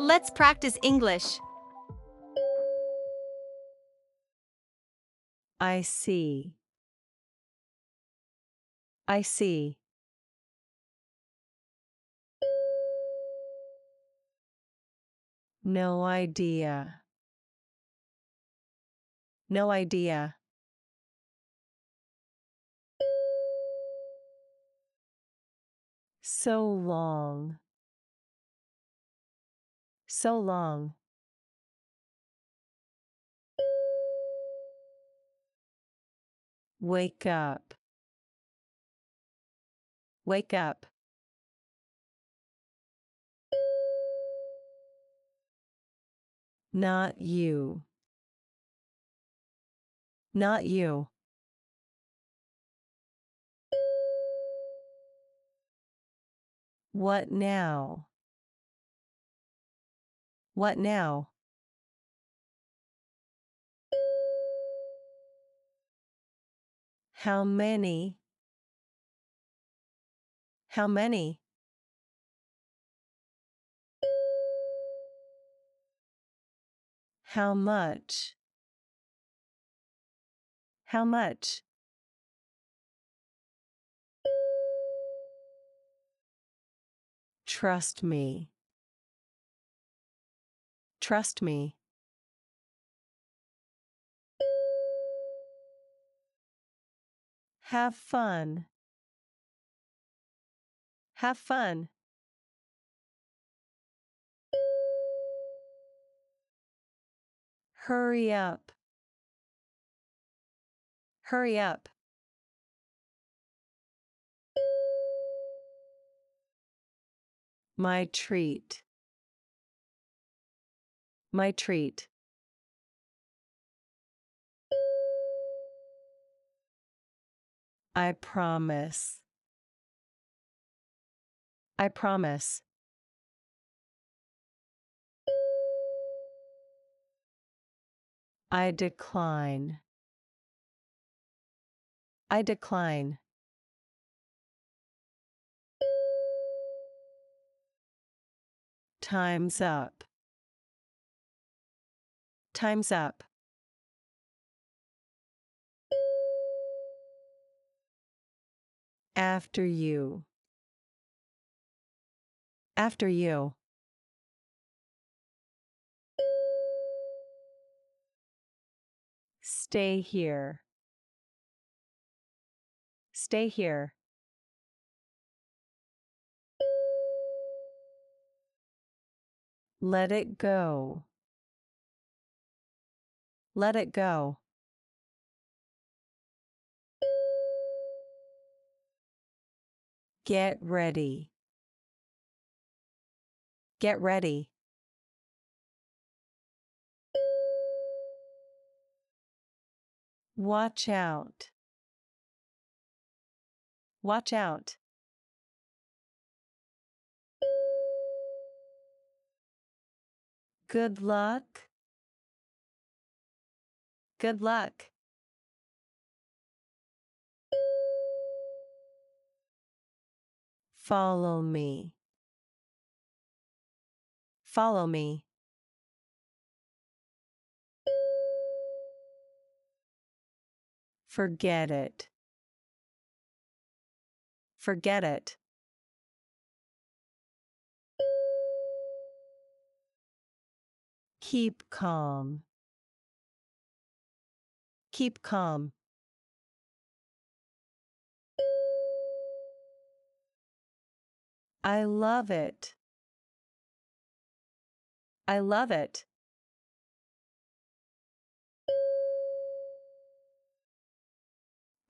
Let's practice English. I see. I see. No idea. No idea. So long. So long. Wake up. Wake up. Not you. Not you. What now? What now? How many? How many? How much? How much? Trust me. Trust me. Have fun. Have fun. Hurry up. Hurry up. My treat. My treat. I promise. I promise. I decline. I decline. Time's up. Time's up. After you. After you. Stay here. Stay here. Let it go. Let it go. Get ready. Get ready. Watch out. Watch out. Good luck. Good luck. Follow me. Follow me. Forget it. Forget it. Keep calm. Keep calm. I love it. I love it.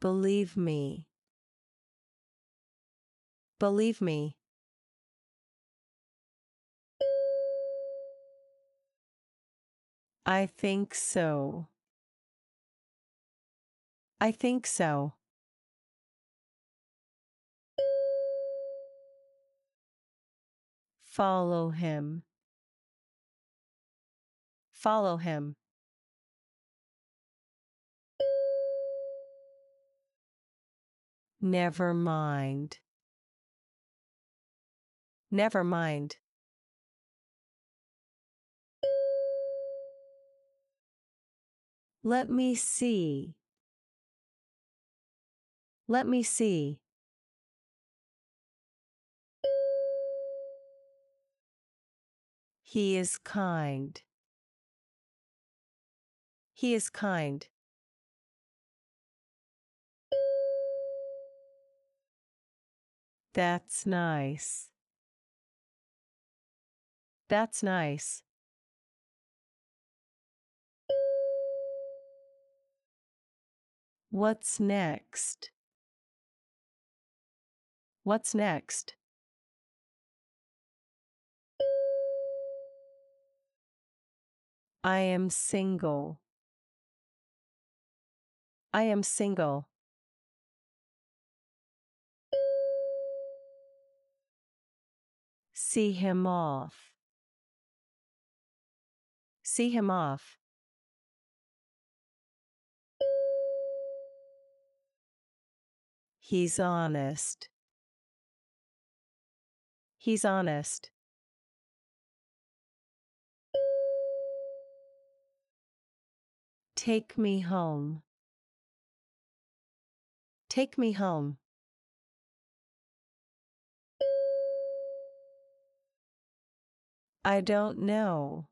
Believe me. Believe me. I think so. I think so. Follow him. Follow him. Never mind. Never mind. Let me see. Let me see. He is kind. He is kind. That's nice. That's nice. What's next? What's next? I am single. I am single. See him off. See him off. He's honest. He's honest. Take me home. Take me home. I don't know.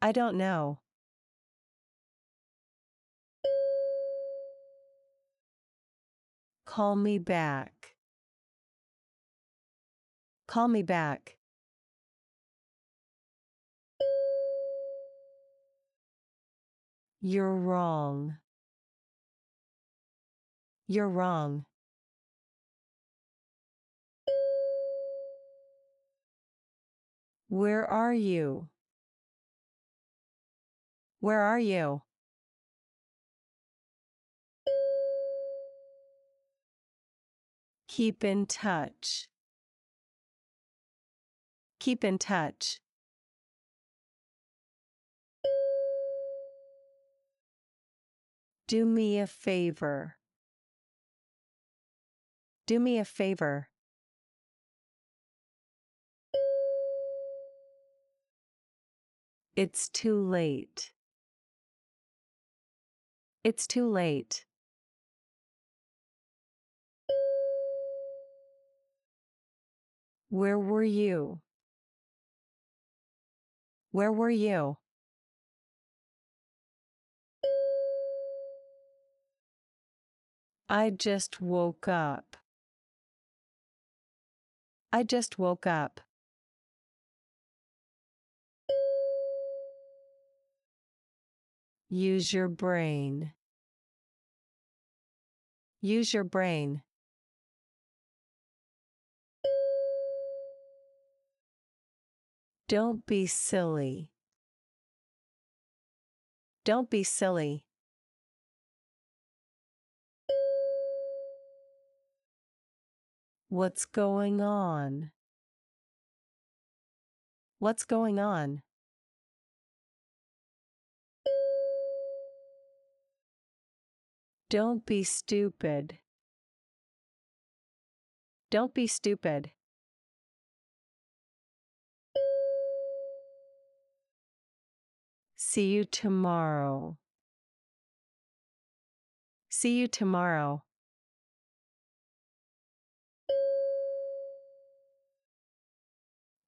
I don't know. Call me back. Call me back. You're wrong. You're wrong. Where are you? Where are you? Keep in touch. Keep in touch. Do me a favor. Do me a favor. It's too late. It's too late. Where were you? Where were you? I just woke up. I just woke up. Use your brain. Use your brain. Don't be silly. Don't be silly. What's going on? What's going on? Don't be stupid. Don't be stupid. See you tomorrow. See you tomorrow.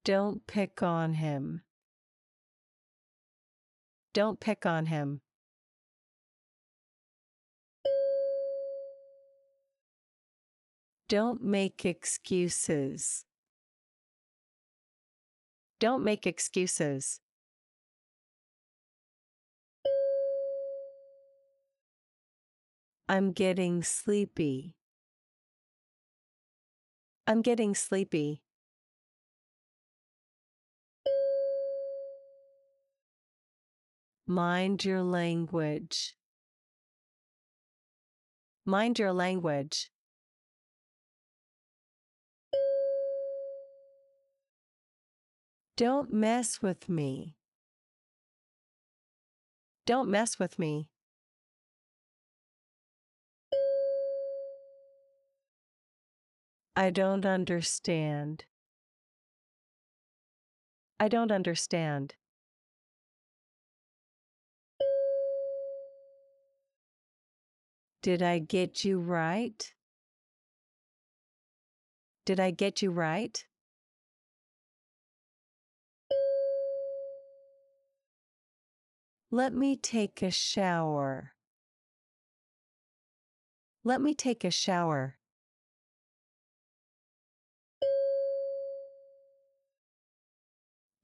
Don't pick on him. Don't pick on him. Don't make excuses. Don't make excuses. I'm getting sleepy. I'm getting sleepy. Mind your language. Mind your language. Don't mess with me. Don't mess with me. I don't understand. I don't understand. Did I get you right? Did I get you right? Let me take a shower. Let me take a shower.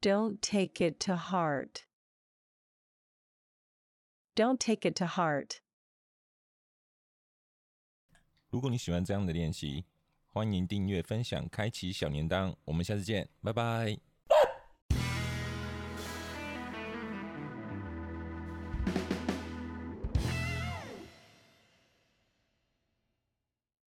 Don't take it to heart. Don't take it to heart. 如果你喜欢这样的练习，欢迎订阅、分享、开启小铃铛。我们下次见，拜拜。